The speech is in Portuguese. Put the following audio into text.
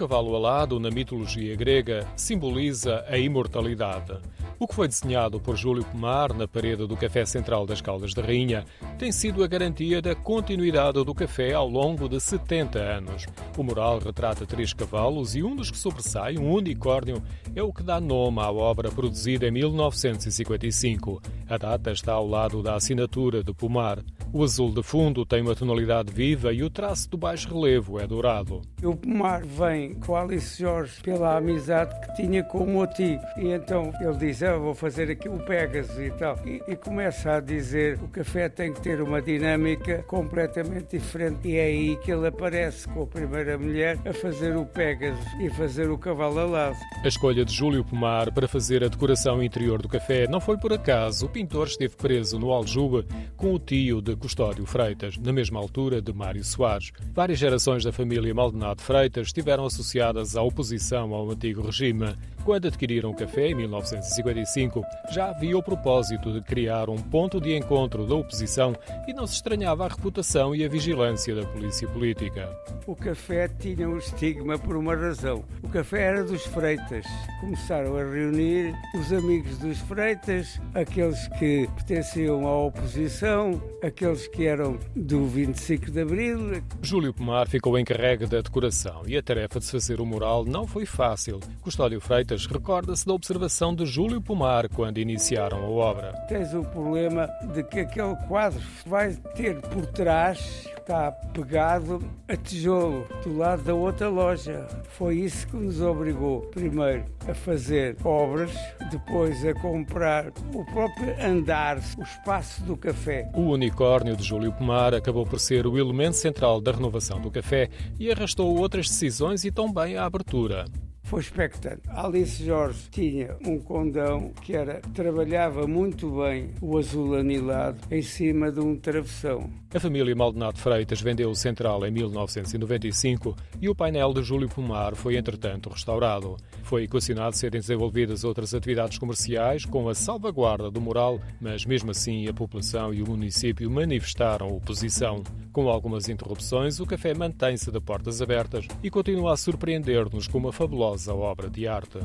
cavalo alado, na mitologia grega, simboliza a imortalidade. O que foi desenhado por Júlio Pomar na parede do Café Central das Caldas da Rainha tem sido a garantia da continuidade do café ao longo de 70 anos. O mural retrata três cavalos e um dos que sobressai, um unicórnio, é o que dá nome à obra produzida em 1955. A data está ao lado da assinatura de Pomar. O azul de fundo tem uma tonalidade viva e o traço do baixo relevo é dourado. O Pomar vem com Alice Jorge pela amizade que tinha com o Moti. E então ele diz: ah, Vou fazer aqui o Pegasus e tal. E, e começa a dizer: o café tem que ter uma dinâmica completamente diferente. E é aí que ele aparece com a primeira mulher a fazer o Pegasus e fazer o cavalo alado. A escolha de Júlio Pomar para fazer a decoração interior do café não foi por acaso. O pintor esteve preso no Aljube com o tio de Custódio Freitas, na mesma altura de Mário Soares. Várias gerações da família Maldonado Freitas estiveram associadas à oposição ao antigo regime. Quando adquiriram o café, em 1955, já havia o propósito de criar um ponto de encontro da oposição e não se estranhava a reputação e a vigilância da polícia política. O café tinha um estigma por uma razão. O café era dos Freitas. Começaram a reunir os amigos dos Freitas, aqueles que pertenciam à oposição, aqueles que eram do 25 de Abril. Júlio Pomar ficou encarregue da decoração e a tarefa de se fazer o mural não foi fácil. Custódio Freitas recorda-se da observação de Júlio Pomar quando iniciaram a obra. Tens o problema de que aquele quadro vai ter por trás está pegado a tijolo do lado da outra loja. Foi isso que nos obrigou, primeiro, a fazer obras, depois a comprar o próprio andar, o espaço do café. O unicórnio de Júlio Pomar acabou por ser o elemento central da renovação do café e arrastou outras decisões e também a abertura foi expectante. Alice Jorge tinha um condão que era trabalhava muito bem o azul anilado em cima de um travessão. A família Maldonado Freitas vendeu o Central em 1995 e o painel de Júlio Pomar foi entretanto restaurado. Foi equacionado serem desenvolvidas outras atividades comerciais com a salvaguarda do mural, mas mesmo assim a população e o município manifestaram oposição. Com algumas interrupções, o café mantém-se de portas abertas e continua a surpreender-nos com uma fabulosa obra de arte.